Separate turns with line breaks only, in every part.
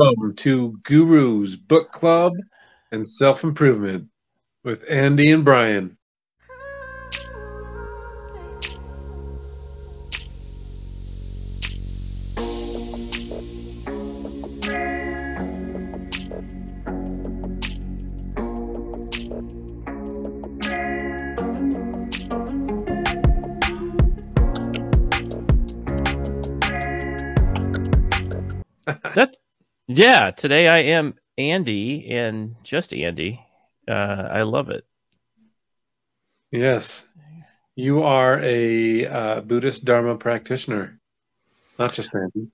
Welcome to Gurus Book Club and Self Improvement with Andy and Brian.
that yeah today i am andy and just andy. Uh i love it.
Yes, you are a uh, Buddhist Dharma practitioner, not just Andy.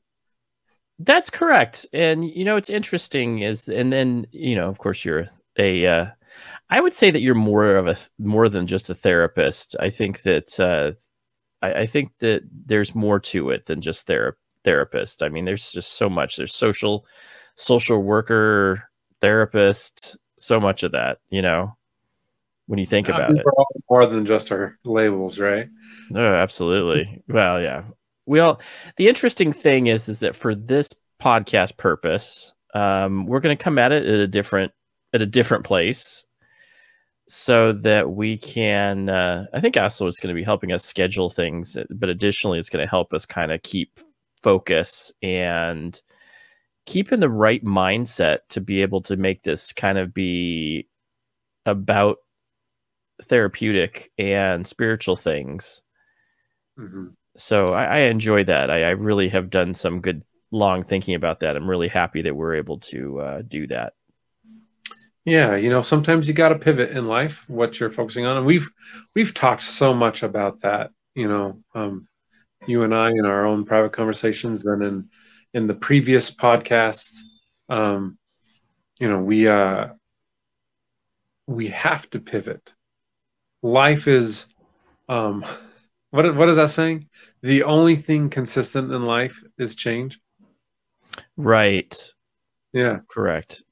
that's correct. And you know it's interesting is and then you know of course you're a uh i would say that you're more of a more than just a therapist. I think that uh i, I think that there's more to it than just thera- therapist i mean there's just so much there's social social worker therapist so much of that you know when you think
Uh,
about it
more than just our labels, right?
No, absolutely. Well, yeah. Well, the interesting thing is, is that for this podcast purpose, um, we're going to come at it at a different at a different place, so that we can. Uh, I think Aslo is going to be helping us schedule things, but additionally, it's going to help us kind of keep focus and keep in the right mindset to be able to make this kind of be about therapeutic and spiritual things
hmm
so I, I enjoy that. I, I really have done some good long thinking about that. I'm really happy that we're able to uh, do that.
Yeah, you know, sometimes you got to pivot in life, what you're focusing on, and we've we've talked so much about that. You know, um, you and I in our own private conversations, and in in the previous podcasts, um, you know, we uh, we have to pivot. Life is, um, what what is that saying? The only thing consistent in life is change.
Right.
Yeah,
Correct.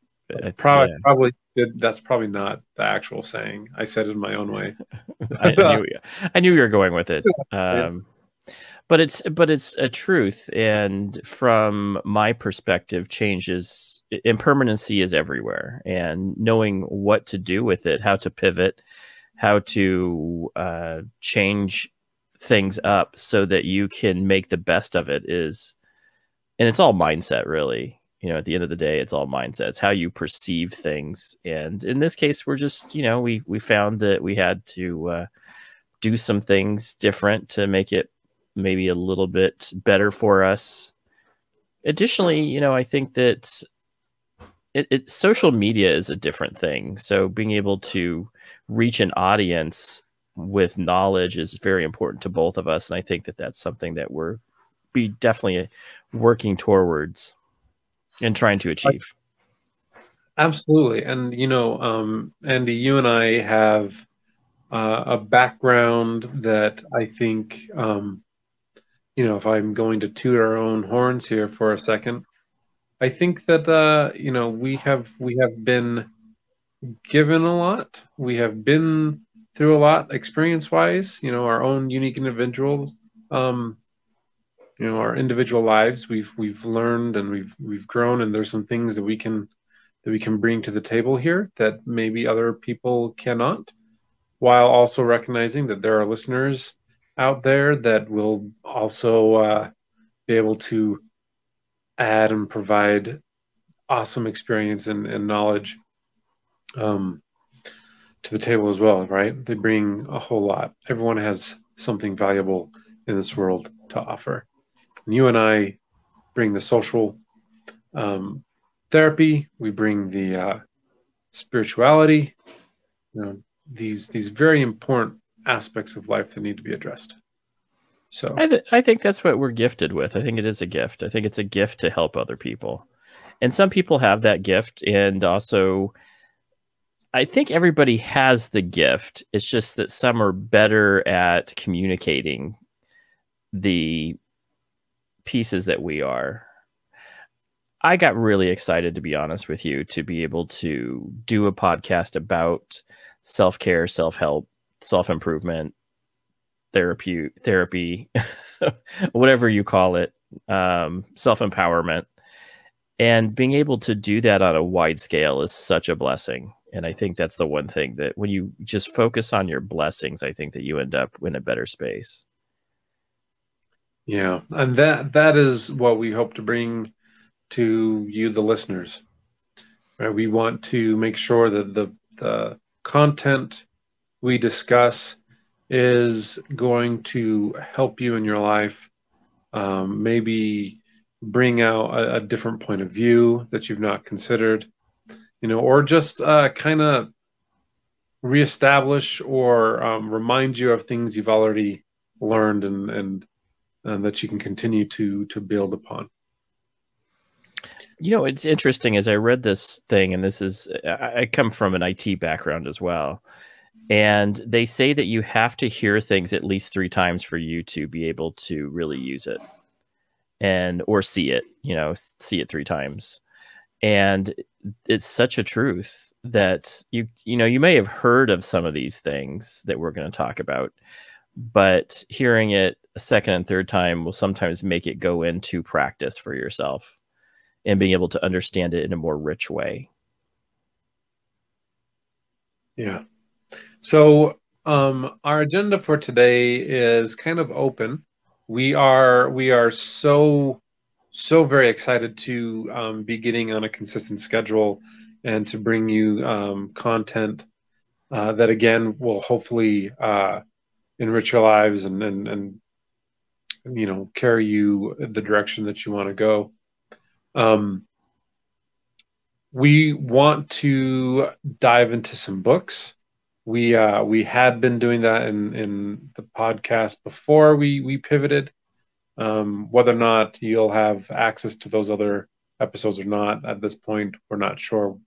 Probably
yeah.
probably that's probably not the actual saying. I said it in my own way.
I, I knew I knew you were going with it. Um, but it's but it's a truth, and from my perspective, change is impermanency is everywhere, and knowing what to do with it, how to pivot, how to uh, change things up so that you can make the best of it is, and it's all mindset, really. You know, at the end of the day, it's all mindset. It's how you perceive things, and in this case, we're just you know we we found that we had to. Uh, do some things different to make it maybe a little bit better for us. Additionally, you know, I think that it, it social media is a different thing. So being able to reach an audience with knowledge is very important to both of us, and I think that that's something that we're be definitely working towards and trying to achieve.
Absolutely. And, you know, um, Andy, you and I have uh, a background that I think, um, you know, if I'm going to toot our own horns here for a second, I think that, uh, you know, we have we have been given a lot. We have been through a lot experience wise, you know, our own unique individuals, um, you know, our individual lives. We've we've learned and we've we've grown, and there's some things that we can that we can bring to the table here that maybe other people cannot, while also recognizing that there are listeners out there that will also uh, be able to add and provide awesome experience and, and knowledge um, to the table as well, right? They bring a whole lot. Everyone has something valuable in this world to offer. And you and I bring the social um, therapy. We bring the uh, spirituality. You know these these very important aspects of life that need to be addressed. So
I, th- I think that's what we're gifted with. I think it is a gift. I think it's a gift to help other people. And some people have that gift. And also, I think everybody has the gift. It's just that some are better at communicating the pieces that we are. I got really excited, to be honest with you, to be able to do a podcast about self care, self help, self improvement, therapy, therapy, whatever you call it, um, self empowerment. and being able to do that on a wide scale is such a blessing. And i think that's the one thing that when you just focus on your blessings i think that you end up in a better space.
Yeah. And that that is what we hope to bring to you the listeners. Right? We want to make sure that the the content we discuss is going to help you in your life um, maybe bring out a, a, different point of view that you've not considered, you know, or just uh, kind of reestablish or um, remind you of things you've already learned and, and and that you can continue to to build upon.
You know, it's interesting as I read this thing, and this is I come from an IT background as well. And they say that you have to hear things at least three times for you to be able to really use it and or see it you know see it three times. And it's such a truth that you you know you may have heard of some of these things that we're going to talk about but hearing it a second and third time will sometimes make it go into practice for yourself and being able to understand it in a more rich way.
Yeah so um our agenda for today is kind of open we are we are so so very excited to um, be getting on a consistent schedule and to bring you um, content uh, that again will hopefully uh, enrich your lives and, and and you know carry you the direction that you want to go. Um, we want to dive into some books we uh, we had been doing that in in the podcast before we we pivoted. Um, whether or not you'll have access to those other episodes or not at this point, we're not sure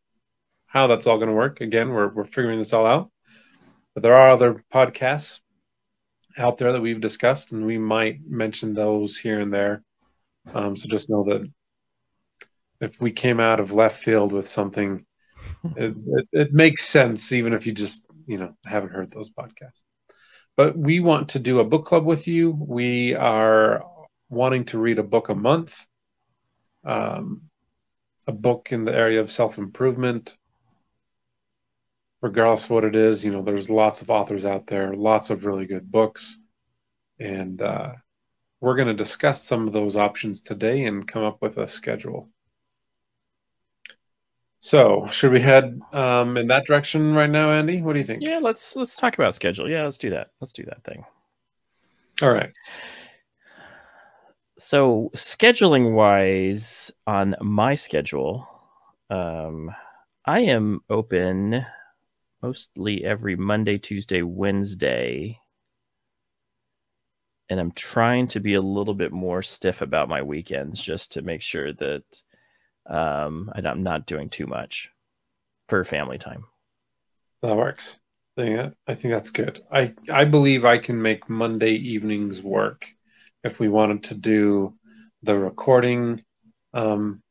how that's all going to work. Again, we're we're figuring this all out. But there are other podcasts out there that we've discussed, and we might mention those here and there. Um, so just know that if we came out of left field with something, it, it, it makes sense, even if you just you know haven't heard those podcasts. But we want to do a book club with you. We are wanting to read a book a month, um, a book in the area of self improvement. Regardless of what it is, you know, there's lots of authors out there, lots of really good books, and uh, we're going to discuss some of those options today and come up with a schedule. So, should we head um, in that direction right now, Andy? What do you think?
Yeah, let's let's talk about schedule. Yeah, let's do that. Let's do that thing.
All right.
So, scheduling wise, on my schedule, um, I am open mostly every Monday, Tuesday, Wednesday, and I'm trying to be a little bit more stiff about my weekends just to make sure that um, and I'm not doing too much for family time.
That works. I think that's good. I I believe I can make Monday evenings work if we wanted to do the recording um,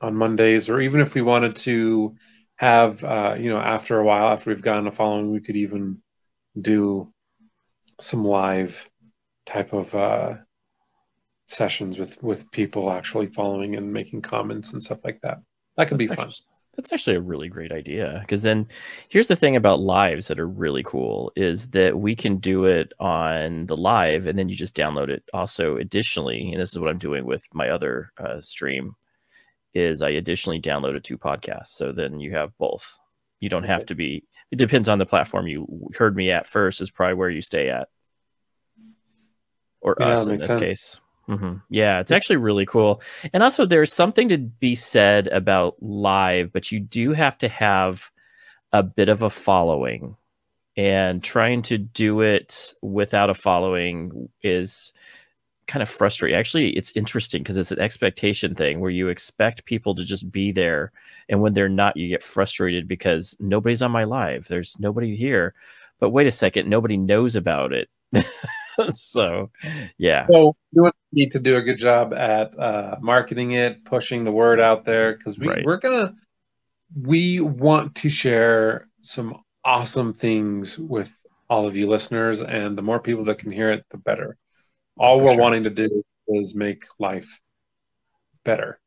on Mondays, or even if we wanted to have uh, you know after a while after we've gotten a following, we could even do some live type of uh, sessions with with people actually following and making comments and stuff like that. That could that's be fun.
That's actually a really great idea because then here's the thing about lives that are really cool is that we can do it on the live and then you just download it. Also, additionally, and this is what I'm doing with my other uh, stream, is I additionally downloaded two podcasts. So then you have both. You don't have to be. It depends on the platform you heard me at first. Is probably where you stay at, or yeah, us in this sense. case. Mm-hmm. Yeah, it's actually really cool. And also, there's something to be said about live, but you do have to have a bit of a following. And trying to do it without a following is kind of frustrating. Actually, it's interesting because it's an expectation thing where you expect people to just be there. And when they're not, you get frustrated because nobody's on my live. There's nobody here. But wait a second, nobody knows about it. so, yeah.
So you need to do a good job at uh, marketing it, pushing the word out there because we, right. we're gonna we want to share some awesome things with all of you listeners, and the more people that can hear it, the better. All For we're sure. wanting to do is make life better.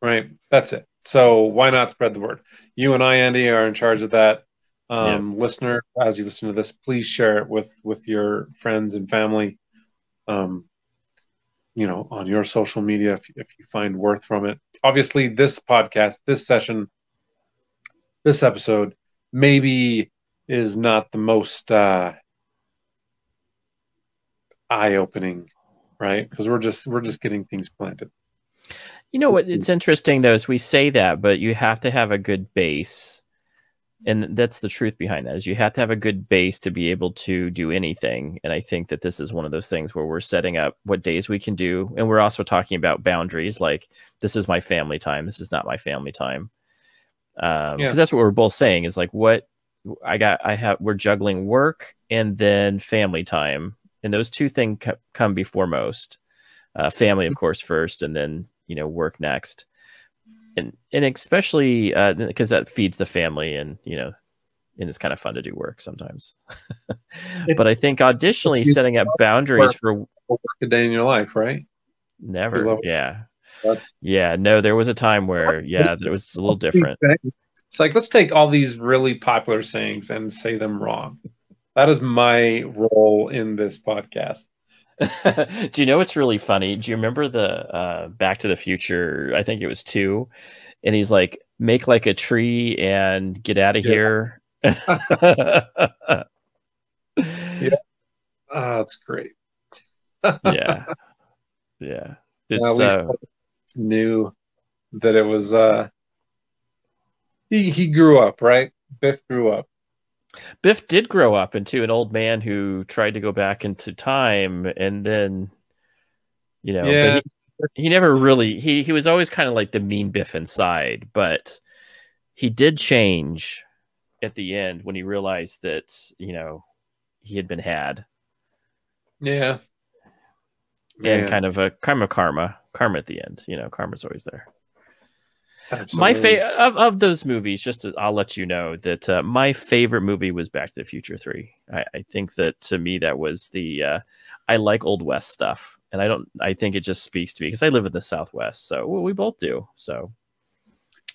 right? That's it. So why not spread the word? You and I, Andy, are in charge of that. Um, yeah. Listener, as you listen to this, please share it with with your friends and family. Um, you know, on your social media if, if you find worth from it. Obviously, this podcast, this session, this episode, maybe is not the most uh, eye-opening, right? Because we're just we're just getting things planted.
You know what? It's interesting though, is we say that, but you have to have a good base. And that's the truth behind that is you have to have a good base to be able to do anything. And I think that this is one of those things where we're setting up what days we can do. And we're also talking about boundaries, like this is my family time. This is not my family time. Um, because that's what we're both saying is like what I got, I have, we're juggling work and then family time. And those two things come before most. Uh, family, of course, first, and then you know work next and and especially because uh, that feeds the family and you know and it's kind of fun to do work sometimes. But i think additionally setting up boundaries for
a day in your life right?
Never yeah. yeah no there was a time where yeah it was a little different.
it's like let's take all these really popular sayings and say them wrong. That is my role in this podcast
Do you know what's really funny? Do you remember the uh, Back to the Future? I think it was two, and he's like, "Make like a tree and get out of yeah. here."
yeah, oh, that's great.
yeah, yeah.
It's uh, knew that it was. uh He he grew up, right? Biff grew up.
Biff did grow up into an old man who tried to go back into time, and then, you know,
yeah.
he, he never really he he was always kind of like the mean Biff inside, but he did change at the end when he realized that you know he had been had.
Yeah.
And kind of a of karma, karma at the end. You know, karma's always there. Absolutely. My favorite of, of those movies, just to, I'll let you know that uh, my favorite movie was Back to the Future Three. I, I think that to me that was the uh, I like old west stuff, and I don't. I think it just speaks to me because I live in the Southwest, so well, we both do. So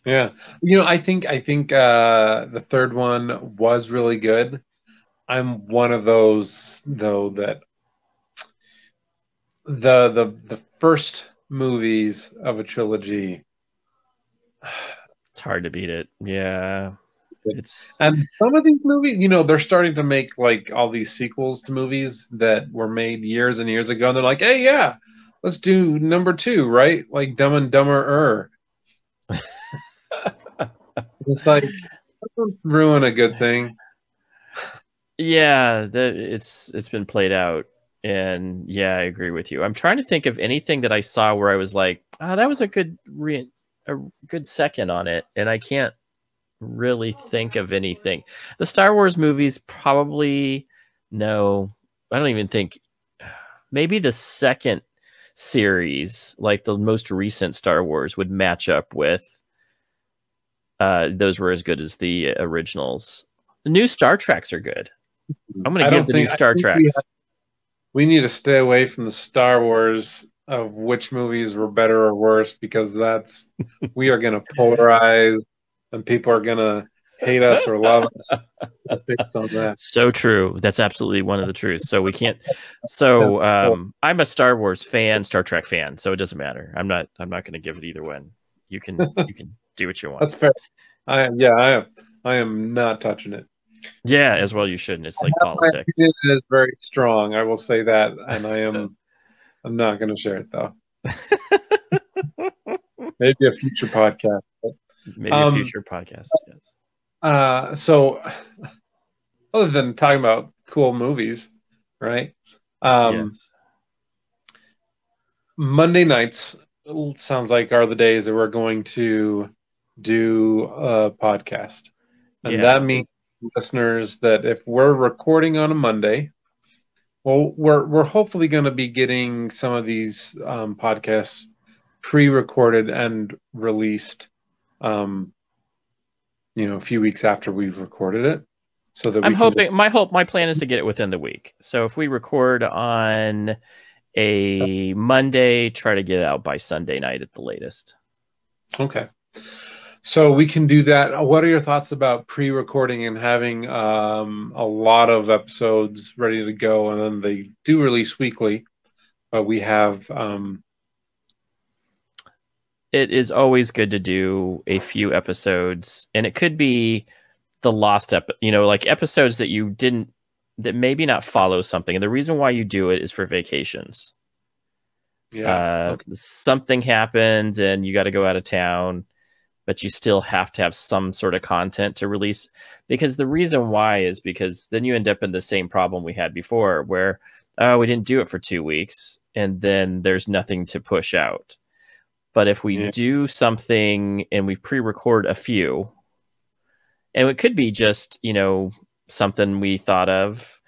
yeah, you know, I think I think uh, the third one was really good. I'm one of those though that the the the first movies of a trilogy
it's hard to beat it. Yeah. It's
and some of these movies, you know, they're starting to make like all these sequels to movies that were made years and years ago. And they're like, hey, yeah, let's do number two, right? Like Dumb and Dumber. it's like ruin a good thing.
Yeah, that it's it's been played out, and yeah, I agree with you. I'm trying to think of anything that I saw where I was like, oh, that was a good re- a good second on it, and I can't really think of anything. The Star Wars movies probably no. I don't even think maybe the second series, like the most recent Star Wars, would match up with. Uh, those were as good as the originals. The new Star Treks are good. I'm going to give the think, new Star Treks. We,
we need to stay away from the Star Wars of which movies were better or worse because that's we are going to polarize and people are going to hate us or love us. That's based on that.
So true. That's absolutely one of the truths. So we can't so um i'm a star wars fan star trek fan so it doesn't matter. I'm not i'm not going to give it either one. You can you can do what you want.
That's fair. I yeah i am i am not touching it.
Yeah as well you shouldn't. It's like politics.
it is very strong i will say that and i am I'm not going to share it though. Maybe a future podcast.
But, Maybe um, a future podcast. Yes.
Uh, so, other than talking about cool movies, right? Um, yes. Monday nights sounds like are the days that we're going to do a podcast, and yeah. that means listeners that if we're recording on a Monday, well, we're we're hopefully going to be getting some of these um, podcasts pre-recorded and released. Um, you know, a few weeks after we've recorded it, so that
I'm hoping. My hope, my plan is to get it within the week. So if we record on a Monday, try to get it out by Sunday night at the latest.
Okay. So we can do that. What are your thoughts about pre-recording and having um, a lot of episodes ready to go, and then they do release weekly, but we have. Um...
It is always good to do a few episodes, and it could be the lost ep, you know, like episodes that you didn't that maybe not follow something. And the reason why you do it is for vacations. Yeah. Uh, okay. Something happens and you got to go out of town but you still have to have some sort of content to release. Because the reason why is because then you end up in the same problem we had before where oh we didn't do it for two weeks and then there's nothing to push out. But if we yeah. do something and we pre-record a few and it could be just you know something we thought of.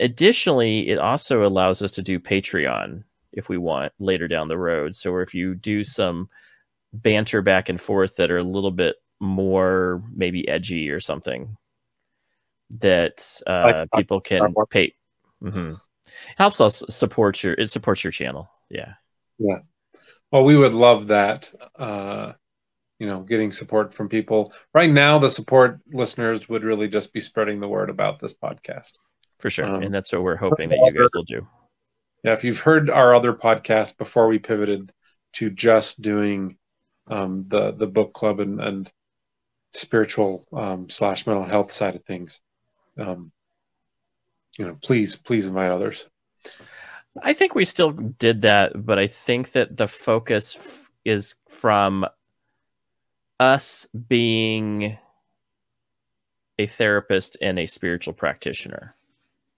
Additionally it also allows us to do patreon if we want later down the road. So if you do some banter back and forth that are a little bit more maybe edgy or something that uh, people can pay. Mm-hmm. Helps us support your it supports your channel. Yeah.
Yeah. Well, we would love that. Uh, you know, getting support from people. Right now, the support listeners would really just be spreading the word about this podcast.
For sure, um, and that's what we're hoping that you guys will do.
Yeah, if you've heard our other podcast before we pivoted to just doing um, the the book club and, and spiritual um, slash mental health side of things. Um, you know, please please invite others.
I think we still did that, but I think that the focus f- is from us being a therapist and a spiritual practitioner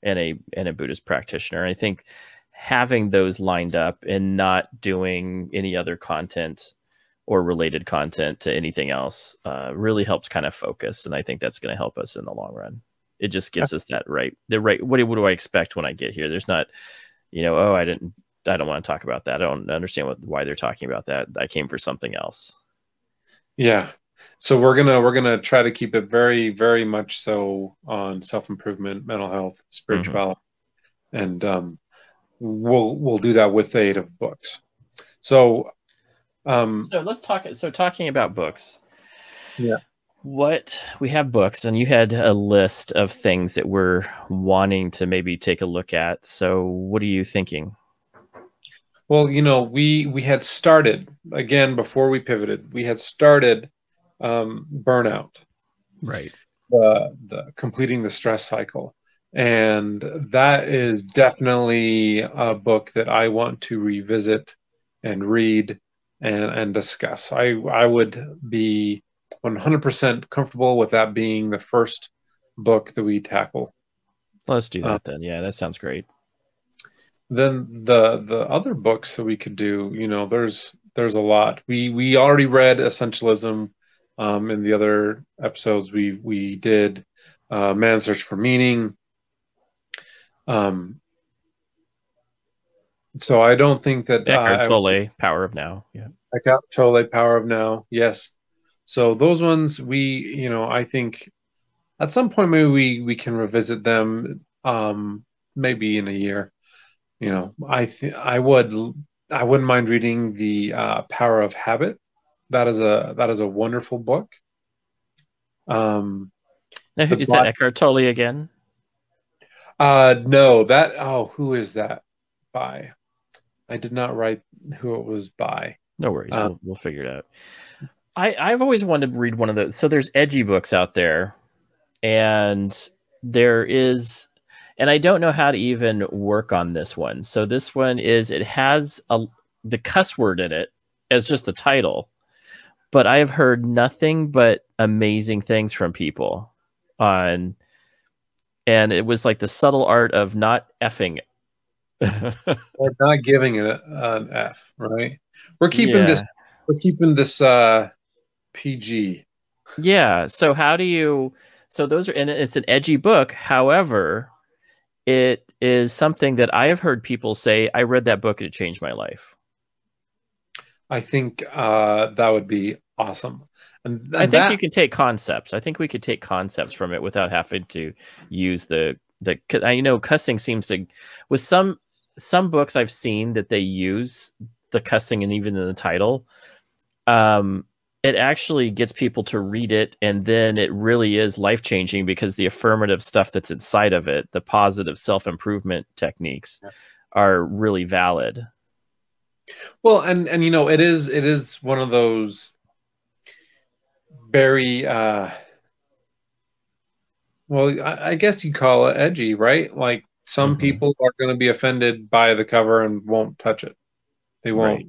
and a and a Buddhist practitioner. I think having those lined up and not doing any other content or related content to anything else uh, really helps kind of focus and i think that's going to help us in the long run. It just gives us that right the right what, what do i expect when i get here? There's not you know oh i didn't i don't want to talk about that. I don't understand what, why they're talking about that. I came for something else.
Yeah. So we're gonna we're gonna try to keep it very very much so on self-improvement mental health spirituality mm-hmm. and um, we'll we'll do that with the aid of books. So
um, so let's talk. So talking about books.
Yeah.
What we have books, and you had a list of things that we're wanting to maybe take a look at. So what are you thinking?
Well, you know, we we had started again before we pivoted. We had started um, burnout,
right?
The the completing the stress cycle, and that is definitely a book that I want to revisit and read and and discuss. I I would be 100% comfortable with that being the first book that we tackle.
Let's do that uh, then. Yeah, that sounds great.
Then the the other books that we could do, you know, there's there's a lot. We we already read Essentialism um, in the other episodes we we did uh, Man's Search for Meaning. Um, so I don't think that
Eckhart uh, Tolle, Power of Now. Yeah.
Eckhart Tolle, Power of Now. Yes. So those ones we, you know, I think at some point maybe we we can revisit them. Um, maybe in a year. You know, I think I would I wouldn't mind reading the uh, Power of Habit. That is a that is a wonderful book. Um,
now, is that Eckhart Tolle again?
Uh, no, that oh, who is that by? I did not write who it was by.
No worries. Uh, we'll, we'll figure it out. I, I've always wanted to read one of those. So there's edgy books out there, and there is, and I don't know how to even work on this one. So this one is it has a the cuss word in it as just the title, but I have heard nothing but amazing things from people on, and it was like the subtle art of not effing
we're not giving it an F, right? We're keeping yeah. this. We're keeping this uh, PG.
Yeah. So how do you? So those are, and it's an edgy book. However, it is something that I have heard people say. I read that book and it changed my life.
I think uh, that would be awesome.
And, and I think that... you can take concepts. I think we could take concepts from it without having to use the the. I know cussing seems to with some some books I've seen that they use the cussing and even in the title. Um, it actually gets people to read it and then it really is life changing because the affirmative stuff that's inside of it the positive self-improvement techniques yeah. are really valid
well and and you know it is it is one of those very uh well i, I guess you call it edgy right like some mm-hmm. people are going to be offended by the cover and won't touch it they won't right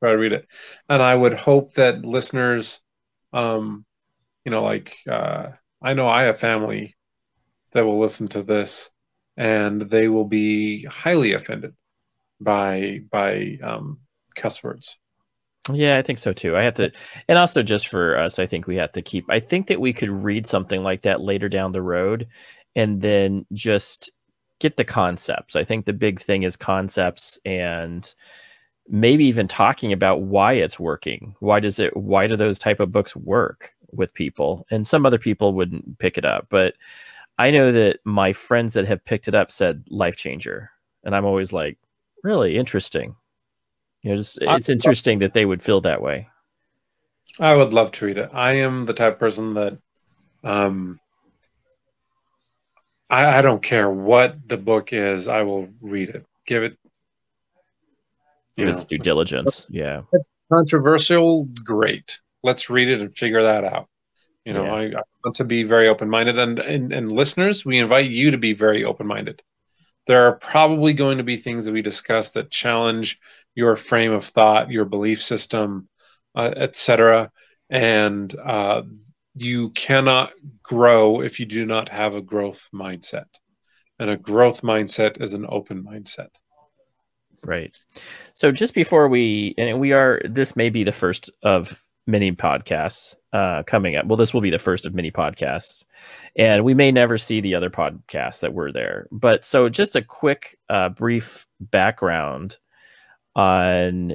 try to read it. And I would hope that listeners, um, you know, like uh, I know I have family that will listen to this, and they will be highly offended by by um, cuss words.
Yeah, I think so too. I have to, and also just for us, I think we have to keep. I think that we could read something like that later down the road, and then just get the concepts. I think the big thing is concepts and maybe even talking about why it's working. Why does it? Why do those type of books work with people? And some other people wouldn't pick it up, but I know that my friends that have picked it up said life changer, and I'm always like, really interesting. You know, just it's interesting that they would feel that way.
I would love to read it. I am the type of person that, um, I, I don't care what the book is. I will read it. Give it
his due diligence. Yeah.
Controversial, great. Let's read it and figure that out. You know, yeah. I, I, want to be very open minded, and, and and listeners, we invite you to be very open minded. There are probably going to be things that we discuss that challenge your frame of thought, your belief system, uh, etc. And uh, you cannot grow if you do not have a growth mindset. And a growth mindset is an open mindset.
Right. So just before we, and we are, this may be the first of many podcasts uh, coming up. Well, this will be the first of many podcasts, and we may never see the other podcasts that were there. But so just a quick, uh, brief background on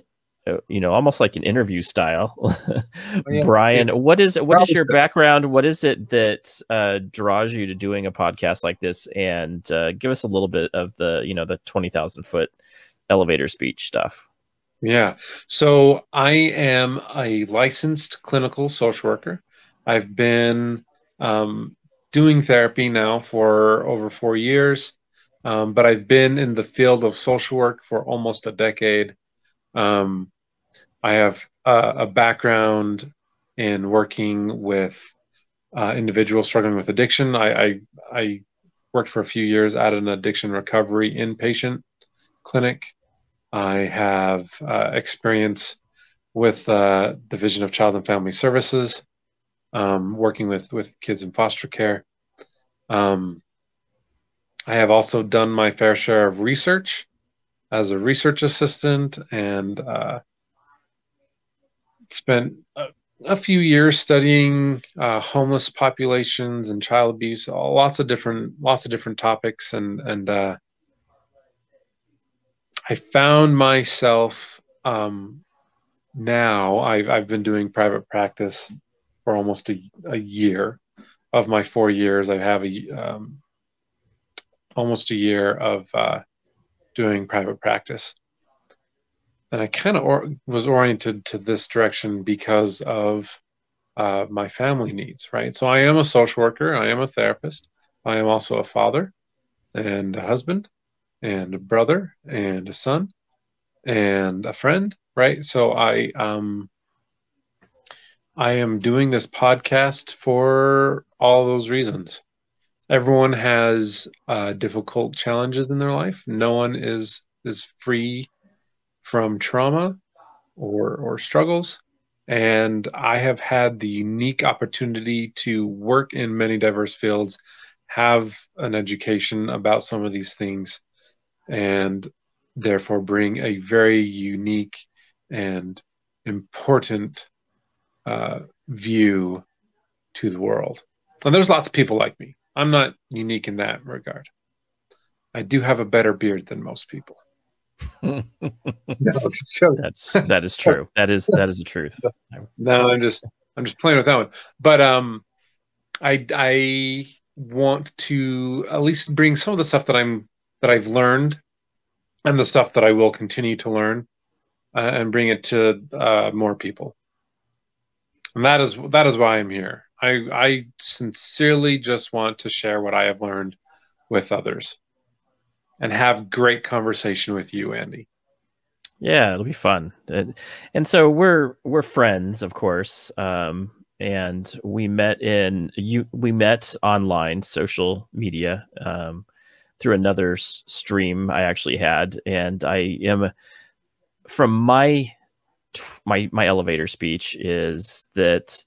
you know almost like an interview style oh, yeah. brian what is what is your background what is it that uh, draws you to doing a podcast like this and uh, give us a little bit of the you know the 20000 foot elevator speech stuff?
Yeah. So I am a licensed clinical social worker. I've been um, doing therapy now for over four years, um, but I've been in the field of social work for almost a decade. Um, I have uh, a background in working with uh, individuals struggling with addiction. I, I, I worked for a few years at an addiction recovery inpatient clinic. I have uh, experience with uh, Division of Child and Family Services, um, working with with kids in foster care. Um, I have also done my fair share of research as a research assistant and uh, spent a, a, few years studying uh, homeless populations and child abuse, lots of different lots of different topics and and uh, I found myself um, now. I've I've been doing private practice for almost a, a year. Of my four years, I have a um, almost a year of uh, doing private practice, and I kind of or- was oriented to this direction because of uh, my family needs. Right, so I am a social worker. I am a therapist. I am also a father and a husband and a brother and a son and a friend, right? So I um I am doing this podcast for all those reasons. Everyone has uh, difficult challenges in their life. No one is is free from trauma or or struggles. And I have had the unique opportunity to work in many diverse fields, have an education about some of these things, and therefore bring a very unique and important uh, view to the world. And there's lots of people like me. I'm not unique in that regard. I do have a better beard than most people.
No, That's that is true. That is that is the truth.
No, I'm just I'm just playing with that one. But um, I I want to at least bring some of the stuff that I'm that I've learned and the stuff that I will continue to learn uh, and bring it to uh, more people. and that is that is why I'm here. I I sincerely just want to share what I have learned with others, and have great conversation with you, Andy.
Yeah, it'll be fun. And so we're we're friends, of course. Um, and we met in you we met online social media um, through another s- stream I actually had, and I am from my my my elevator speech is that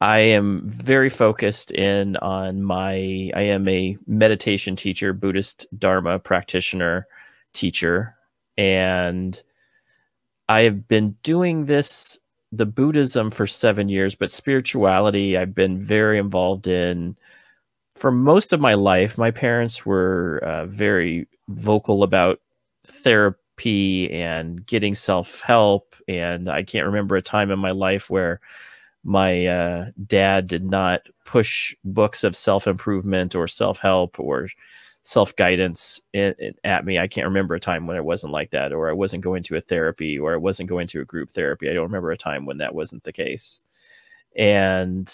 I am very focused in on my I am a meditation teacher, Buddhist Dharma practitioner, teacher, and I have been doing this the Buddhism for seven years, but spirituality I've been very involved in for most of my life. My parents were uh, very vocal about therapy and getting self help, and I can't remember a time in my life where my uh, dad did not push books of self improvement or self help or self guidance at me. I can't remember a time when it wasn't like that, or I wasn't going to a therapy, or I wasn't going to a group therapy. I don't remember a time when that wasn't the case. And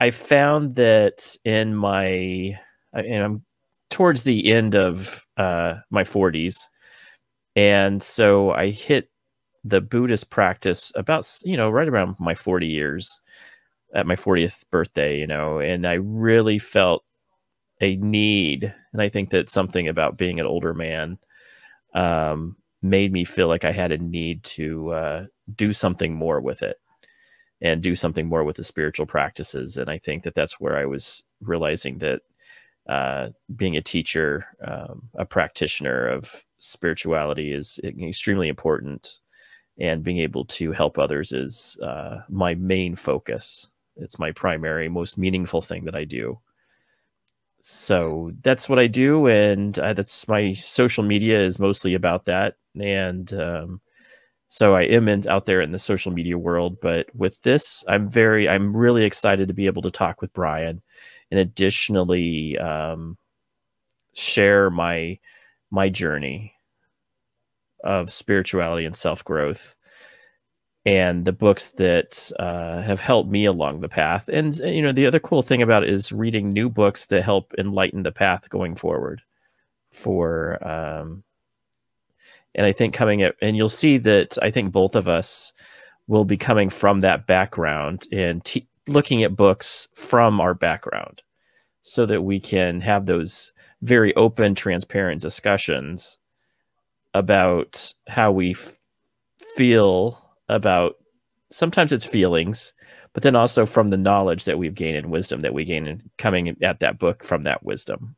I found that in my, and I'm towards the end of uh, my 40s. And so I hit the Buddhist practice about, you know, right around my 40 years at my 40th birthday, you know, and I really felt a need, and I think that something about being an older man um, made me feel like I had a need to uh, do something more with it and do something more with the spiritual practices. And I think that that's where I was realizing that uh, being a teacher, um, a practitioner of spirituality is extremely important. And being able to help others is uh, my main focus. It's my primary, most meaningful thing that I do so that's what I do, and uh, that's my social media is mostly about that. And um, so I am in, out there in the social media world. But with this, I'm very, I'm really excited to be able to talk with Brian, and additionally um, share my my journey of spirituality and self growth and the books that uh, have helped me along the path. And uh, you know, the other cool thing about it is reading new books to help enlighten the path going forward. For um, and I think coming at and you'll see that I think both of us will be coming from that background and t- looking at books from our background, so that we can have those very open, transparent discussions about how we f- feel about sometimes it's feelings, but then also from the knowledge that we've gained and wisdom that we gain in coming at that book from that wisdom.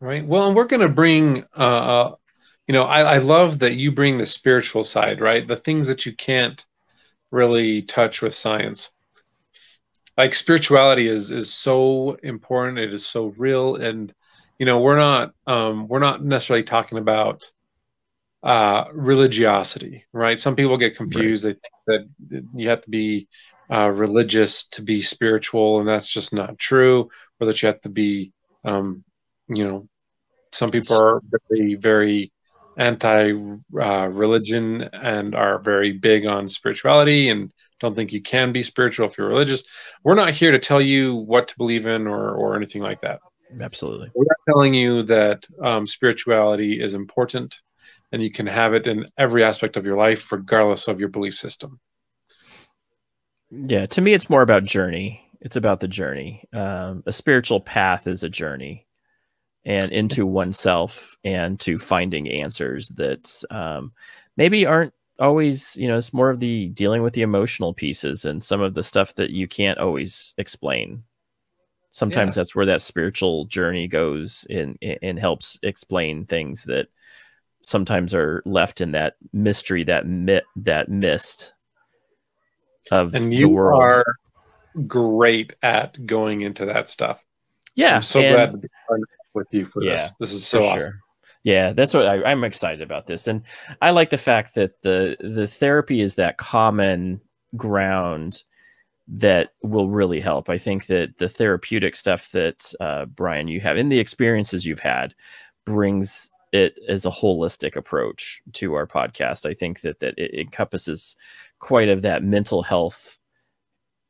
Right. Well, and we're going to bring, uh, uh, you know, I, I love that you bring the spiritual side, right? The things that you can't really touch with science. Like spirituality is is so important. It is so real, and you know, we're not um, we're not necessarily talking about uh, religiosity, right? Some people get confused. Right. They think that you have to be uh, religious to be spiritual, and that's just not true. Or that you have to be, um, you know, some people are very, very anti-religion uh, and are very big on spirituality and don't think you can be spiritual if you're religious. We're not here to tell you what to believe in or or anything like that.
Absolutely,
we're not telling you that um, spirituality is important and you can have it in every aspect of your life, regardless of your belief system.
Yeah, to me, it's more about journey. It's about the journey. Um, a spiritual path is a journey, and into oneself, and to finding answers that um, maybe aren't always. You know, it's more of the dealing with the emotional pieces and some of the stuff that you can't always explain. Sometimes yeah. that's where that spiritual journey goes and and helps explain things that sometimes are left in that mystery, that mit, that mist of
and you the world. are great at going into that stuff.
Yeah,
I'm so and, glad to be with you for yeah, this. This is so awesome. Sure.
Yeah, that's what I, I'm excited about this, and I like the fact that the the therapy is that common ground that will really help. I think that the therapeutic stuff that uh, Brian you have in the experiences you've had brings it as a holistic approach to our podcast. I think that that it encompasses quite of that mental health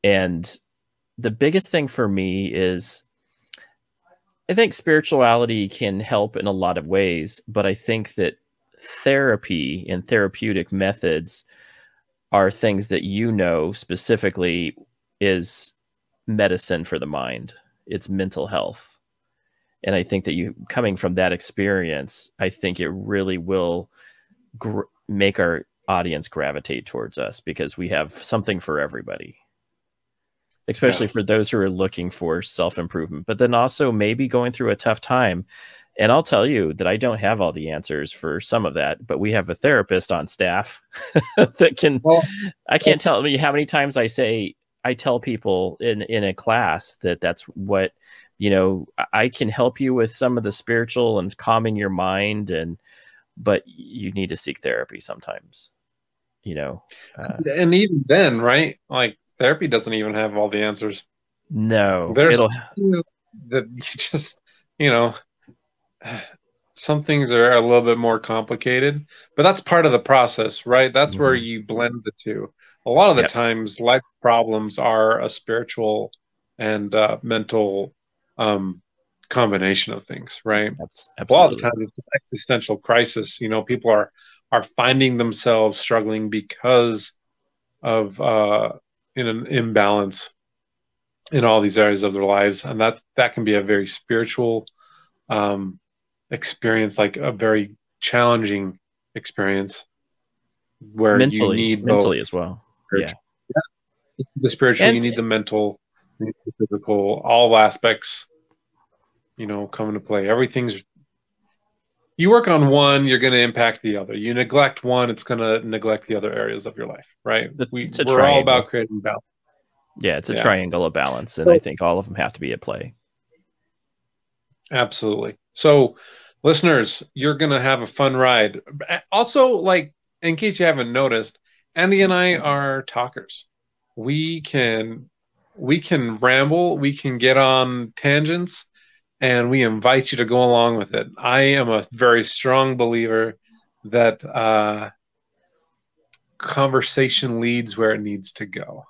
and the biggest thing for me is I think spirituality can help in a lot of ways, but I think that therapy and therapeutic methods are things that you know specifically is medicine for the mind. It's mental health. And I think that you coming from that experience, I think it really will gr- make our audience gravitate towards us because we have something for everybody especially yeah. for those who are looking for self improvement, but then also maybe going through a tough time. And I'll tell you that I don't have all the answers for some of that, but we have a therapist on staff that can. Well, I can't tell you how many times I say I tell people in in a class that that's what you know. I can help you with some of the spiritual and calming your mind, and but you need to seek therapy sometimes. You know,
uh, and even then, right? Like therapy doesn't even have all the answers.
No,
there's that you just you know some things are a little bit more complicated, but that's part of the process, right? That's mm-hmm. where you blend the two. A lot of the yep. times, life problems are a spiritual and uh, mental um, combination of things, right? Absolutely. A lot of the time, it's an existential crisis. You know, people are are finding themselves struggling because of uh, in an imbalance in all these areas of their lives and that that can be a very spiritual um, experience like a very challenging experience where mentally, you need
mentally as well yeah.
yeah. the spiritual and you need the mental physical all aspects you know come into play everything's you work on one, you're going to impact the other. You neglect one, it's going to neglect the other areas of your life, right? We, we're triangle. all about creating balance.
Yeah, it's a yeah. triangle of balance, and so, I think all of them have to be at play.
Absolutely. So, listeners, you're going to have a fun ride. Also, like in case you haven't noticed, Andy and I are talkers. We can we can ramble, we can get on tangents, and we invite you to go along with it. I am a very strong believer that uh, conversation leads where it needs to go.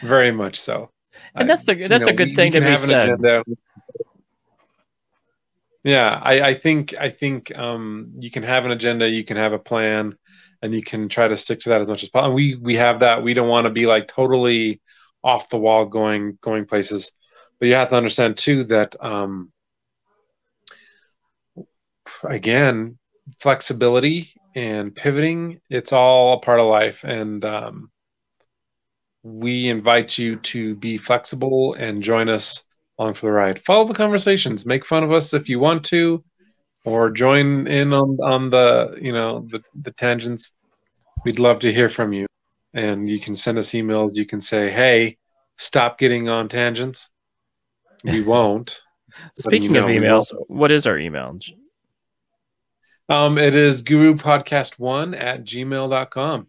Very much so.
And that's the that's you know, a good we, thing we to be said.
Yeah, I, I think I think um, you can have an agenda, you can have a plan, and you can try to stick to that as much as possible. we we have that. We don't want to be like totally off the wall going going places but you have to understand too that um, again flexibility and pivoting it's all a part of life and um, we invite you to be flexible and join us along for the ride follow the conversations make fun of us if you want to or join in on on the you know the, the tangents we'd love to hear from you and you can send us emails you can say hey stop getting on tangents we won't.
Speaking of emails, what is our email?
Um, it is guru podcast one at gmail.com.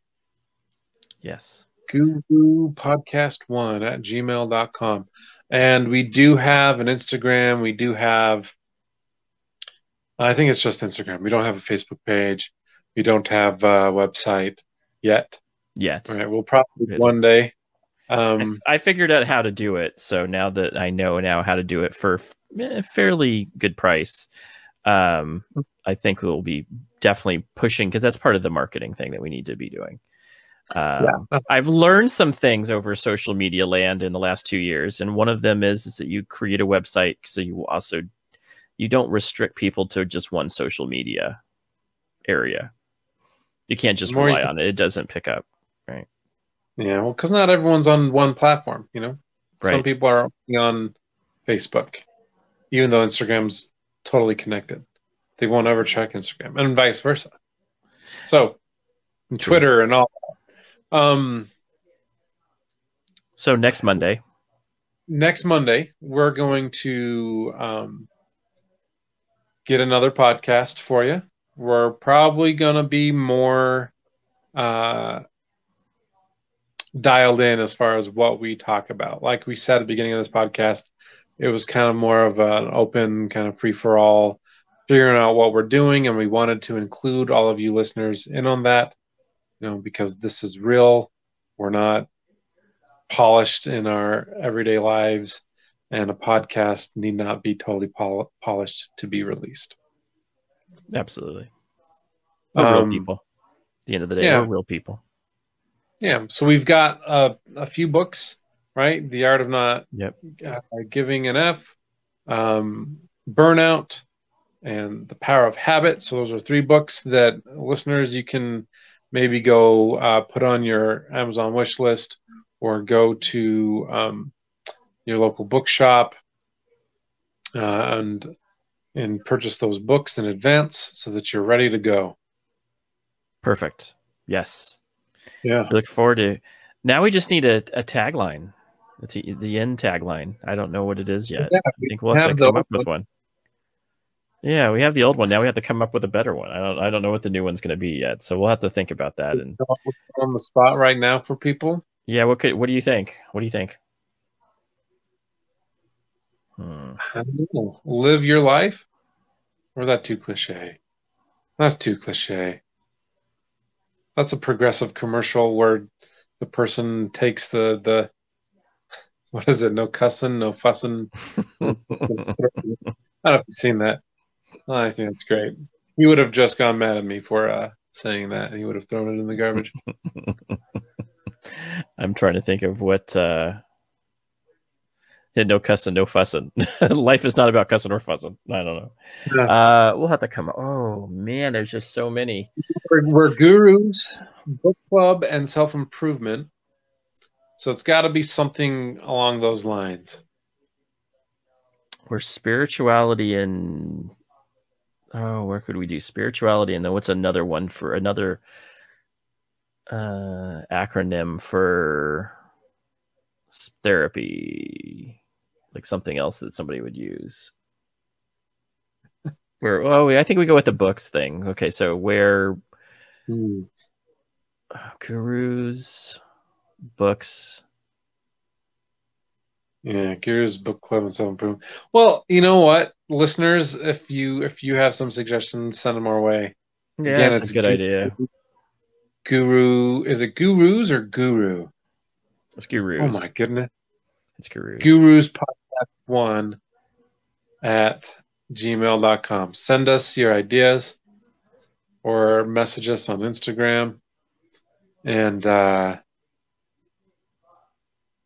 Yes.
Guru podcast one at gmail.com. And we do have an Instagram. We do have, I think it's just Instagram. We don't have a Facebook page. We don't have a website yet.
Yet.
All right. We'll probably one day.
Um, I, I, figured out how to do it. So now that I know now how to do it for a eh, fairly good price, um, I think we'll be definitely pushing because that's part of the marketing thing that we need to be doing. Um, yeah. I've learned some things over social media land in the last two years, and one of them is, is that you create a website so you also you don't restrict people to just one social media area. You can't just rely on it; it doesn't pick up, right?
Yeah, well, because not everyone's on one platform. You know, right. some people are on Facebook, even though Instagram's totally connected. They won't ever check Instagram, and vice versa. So, and Twitter and all. Um.
So next Monday.
Next Monday, we're going to um, get another podcast for you. We're probably going to be more uh, dialed in as far as what we talk about. Like we said at the beginning of this podcast, it was kind of more of an open, kind of free for all, figuring out what we're doing, and we wanted to include all of you listeners in on that, you know, because this is real. We're not polished in our everyday lives, and a podcast need not be totally pol- polished to be released.
Absolutely. We're
Um,
real people. At the end of the day,
yeah.
we're real people.
Yeah, so we've got uh, a few books, right? The Art of Not
Yep.
uh, Giving an F, um, Burnout, and The Power of Habit. So those are three books that listeners you can maybe go uh, put on your Amazon wish list or go to um, your local bookshop uh, and and purchase those books in advance so that you're ready to go.
Perfect. Yes.
Yeah.
I look forward to. Now we just need a, a tagline. The, the end tagline. I don't know what it is yet.
Yeah,
I think we'll have,
have
to come up with one. Yeah, we have the old one. Now we have to come up with a better one. I don't. I don't know what the new one's going to be yet. So we'll have to think about that. And
on the spot right now for people.
yeah, what could? What do you think? What do you think? Hmm.
I don't know. Live your life? Or is that too cliche? That's too cliche. That's a progressive commercial where the person takes the the what is it? No cussing, no fussing. I don't know if you've seen that. I think that's great. He would have just gone mad at me for uh, saying that, and he would have thrown it in the garbage.
I'm trying to think of what. uh no cussing, no fussing. Life is not about cussing or fussing. I don't know.
Yeah.
Uh, we'll have to come. Oh man, there's just so many.
We're, we're gurus, book club, and self improvement. So it's got to be something along those lines.
We're spirituality and oh, where could we do spirituality? And then what's another one for another uh acronym for therapy? Like something else that somebody would use. Where oh, I think we go with the books thing. Okay, so where
Hmm.
gurus, books.
Yeah, Gurus Book Club and Self Improvement. Well, you know what, listeners, if you if you have some suggestions, send them our way.
Yeah,
Again,
that's
it's
a good idea.
Guru is it Gurus or Guru?
It's gurus.
Oh my goodness.
It's gurus.
Gurus One at gmail.com. Send us your ideas or message us on Instagram. And uh,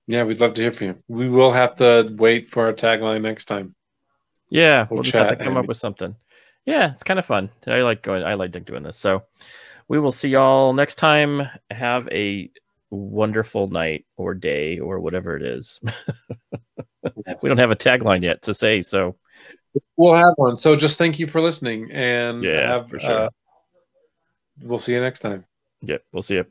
yeah, we'd love to hear from you. We will have to wait for our tagline next time.
Yeah,
We'll
we'll, just have to come up with something. Yeah, it's kind of fun. I like going. I like doing this. So we will see y'all next time. Have a wonderful night or day or whatever it is. we don't have a tagline yet to say. So
We'll have one. So just thank you for listening and
Yeah,
have,
for sure.
uh, we'll see you next time.
yeah, we'll see you.